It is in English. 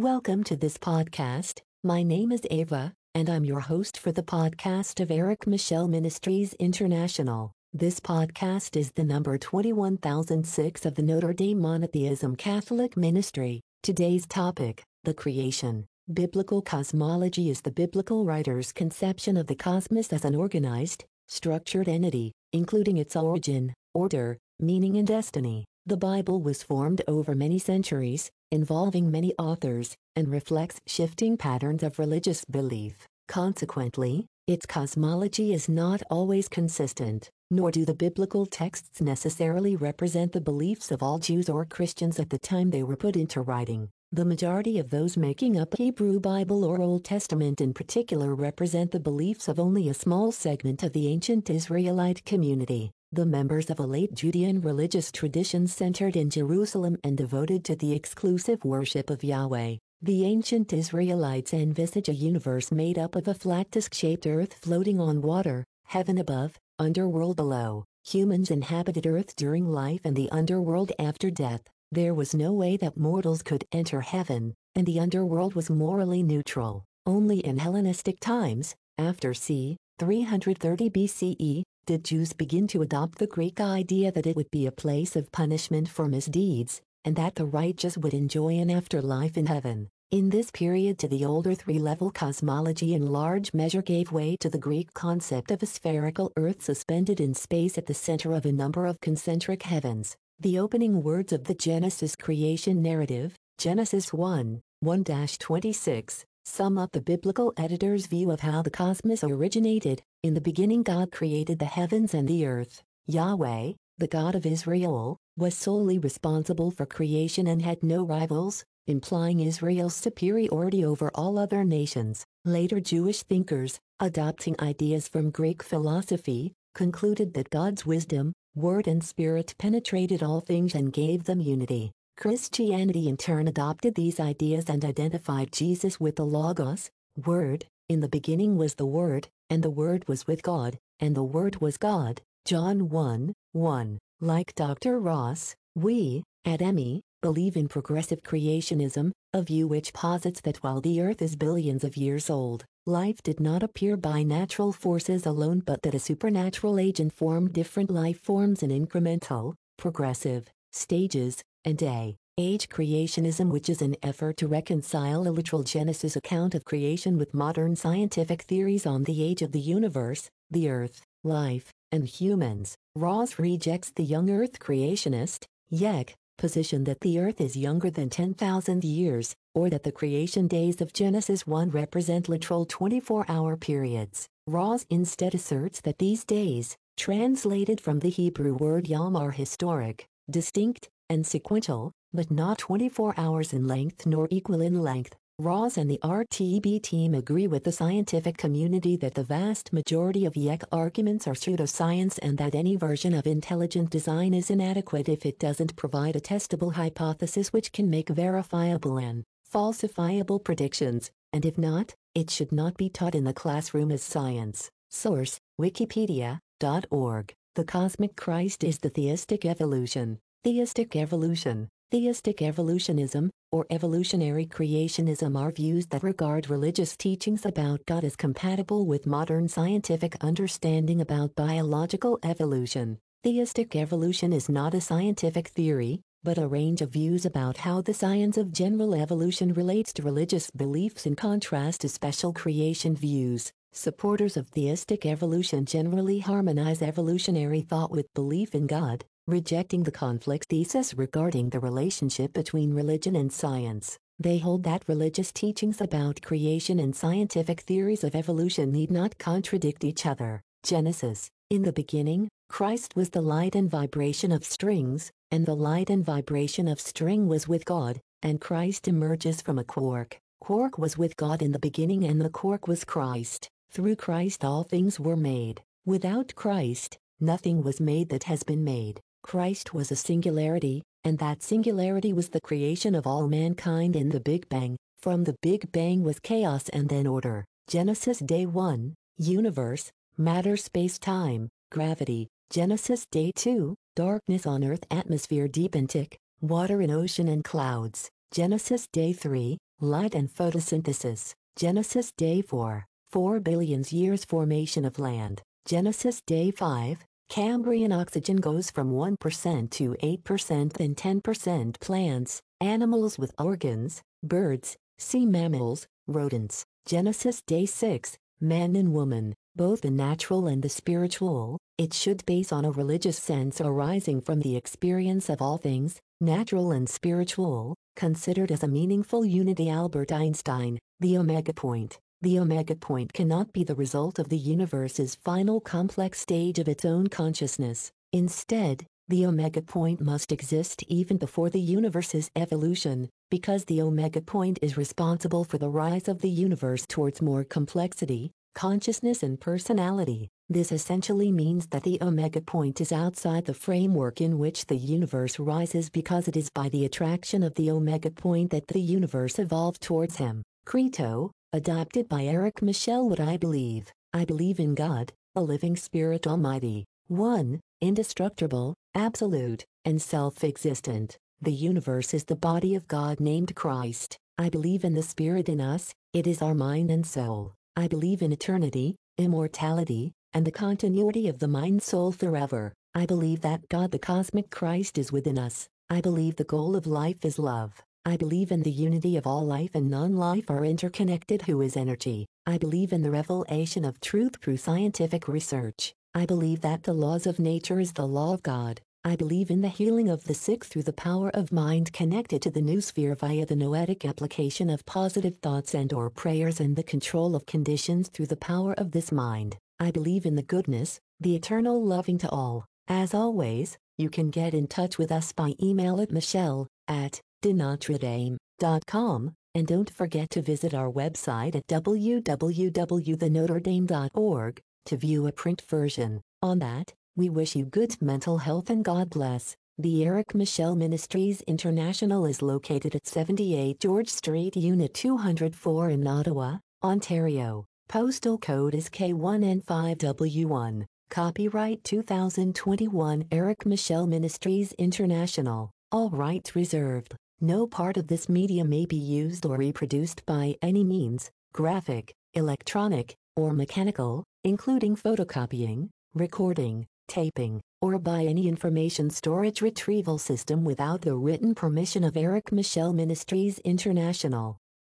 Welcome to this podcast. My name is Ava, and I'm your host for the podcast of Eric Michel Ministries International. This podcast is the number 21006 of the Notre Dame Monotheism Catholic Ministry. Today's topic the creation. Biblical cosmology is the biblical writer's conception of the cosmos as an organized, structured entity, including its origin, order, meaning, and destiny. The Bible was formed over many centuries, involving many authors, and reflects shifting patterns of religious belief. Consequently, its cosmology is not always consistent, nor do the biblical texts necessarily represent the beliefs of all Jews or Christians at the time they were put into writing. The majority of those making up Hebrew Bible or Old Testament in particular represent the beliefs of only a small segment of the ancient Israelite community the members of a late Judean religious tradition centered in Jerusalem and devoted to the exclusive worship of Yahweh. The ancient Israelites envisage a universe made up of a flat disc-shaped earth floating on water, heaven above, underworld below. Humans inhabited earth during life and the underworld after death. There was no way that mortals could enter heaven, and the underworld was morally neutral. Only in Hellenistic times, after c. 330 BCE, did Jews begin to adopt the Greek idea that it would be a place of punishment for misdeeds, and that the righteous would enjoy an afterlife in heaven. In this period to the older three-level cosmology in large measure gave way to the Greek concept of a spherical earth suspended in space at the center of a number of concentric heavens. The opening words of the Genesis creation narrative, Genesis 1, 1-26, sum up the biblical editor's view of how the cosmos originated. In the beginning God created the heavens and the earth. Yahweh, the God of Israel, was solely responsible for creation and had no rivals, implying Israel's superiority over all other nations. Later Jewish thinkers, adopting ideas from Greek philosophy, concluded that God's wisdom, word and spirit penetrated all things and gave them unity. Christianity in turn adopted these ideas and identified Jesus with the Logos, Word, in the beginning was the Word, and the Word was with God, and the Word was God. John 1, 1. Like Dr. Ross, we, at EMI, believe in progressive creationism, a view which posits that while the Earth is billions of years old, life did not appear by natural forces alone but that a supernatural agent formed different life forms in incremental, progressive, stages, and a age creationism which is an effort to reconcile a literal Genesis account of creation with modern scientific theories on the age of the universe, the earth, life, and humans. Ross rejects the young earth creationist, YEC, position that the earth is younger than 10,000 years, or that the creation days of Genesis 1 represent literal 24-hour periods. Ross instead asserts that these days, translated from the Hebrew word yom are historic, distinct, and sequential, but not 24 hours in length nor equal in length. Ross and the RTB team agree with the scientific community that the vast majority of YEC arguments are pseudoscience and that any version of intelligent design is inadequate if it doesn't provide a testable hypothesis which can make verifiable and falsifiable predictions, and if not, it should not be taught in the classroom as science. Source, wikipedia.org. The cosmic Christ is the theistic evolution. Theistic evolution, theistic evolutionism, or evolutionary creationism are views that regard religious teachings about God as compatible with modern scientific understanding about biological evolution. Theistic evolution is not a scientific theory, but a range of views about how the science of general evolution relates to religious beliefs in contrast to special creation views. Supporters of theistic evolution generally harmonize evolutionary thought with belief in God, rejecting the conflict thesis regarding the relationship between religion and science. They hold that religious teachings about creation and scientific theories of evolution need not contradict each other. Genesis In the beginning, Christ was the light and vibration of strings, and the light and vibration of string was with God, and Christ emerges from a quark. Quark was with God in the beginning and the quark was Christ. Through Christ all things were made. Without Christ, nothing was made that has been made. Christ was a singularity, and that singularity was the creation of all mankind in the Big Bang. From the Big Bang was chaos and then order. Genesis Day 1, Universe, Matter Space-Time, Gravity. Genesis Day 2, Darkness on Earth Atmosphere Deep and Tick, Water in Ocean and Clouds. Genesis Day 3, light and photosynthesis. Genesis Day 4, 4 billions years formation of land. Genesis Day 5, Cambrian oxygen goes from 1% to 8% then 10% plants, animals with organs, birds, sea mammals, rodents. Genesis Day 6, man and woman, both the natural and the spiritual, it should base on a religious sense arising from the experience of all things, natural and spiritual, considered as a meaningful unity Albert Einstein, the omega point. The omega point cannot be the result of the universe's final complex stage of its own consciousness. Instead, the omega point must exist even before the universe's evolution, because the omega point is responsible for the rise of the universe towards more complexity, consciousness and personality. This essentially means that the omega point is outside the framework in which the universe rises because it is by the attraction of the omega point that the universe evolved towards him. Credo, adopted by Eric Michel what I believe. I believe in God, a living spirit almighty, one, indestructible, absolute, and self-existent. The universe is the body of God named Christ. I believe in the spirit in us, it is our mind and soul. I believe in eternity, immortality, and the continuity of the mind soul forever. I believe that God the cosmic Christ is within us. I believe the goal of life is love. I believe in the unity of all life and non-life are interconnected who is energy. I believe in the revelation of truth through scientific research. I believe that the laws of nature is the law of God. I believe in the healing of the sick through the power of mind connected to the noosphere via the noetic application of positive thoughts and or prayers and the control of conditions through the power of this mind. I believe in the goodness, the eternal loving to all. As always, you can get in touch with us by email at michelle at denotredame.com, and don't forget to visit our website at www.thenotredame.org to view a print version. On that, we wish you good mental health and God bless. The Eric Michel Ministries International is located at 78 George Street, Unit 204 in Ottawa, Ontario. Postal code is K1N5W1. Copyright 2021 Eric Michel Ministries International. All rights reserved. No part of this media may be used or reproduced by any means, graphic, electronic, or mechanical, including photocopying, recording, taping, or by any information storage retrieval system without the written permission of Eric Michel Ministries International.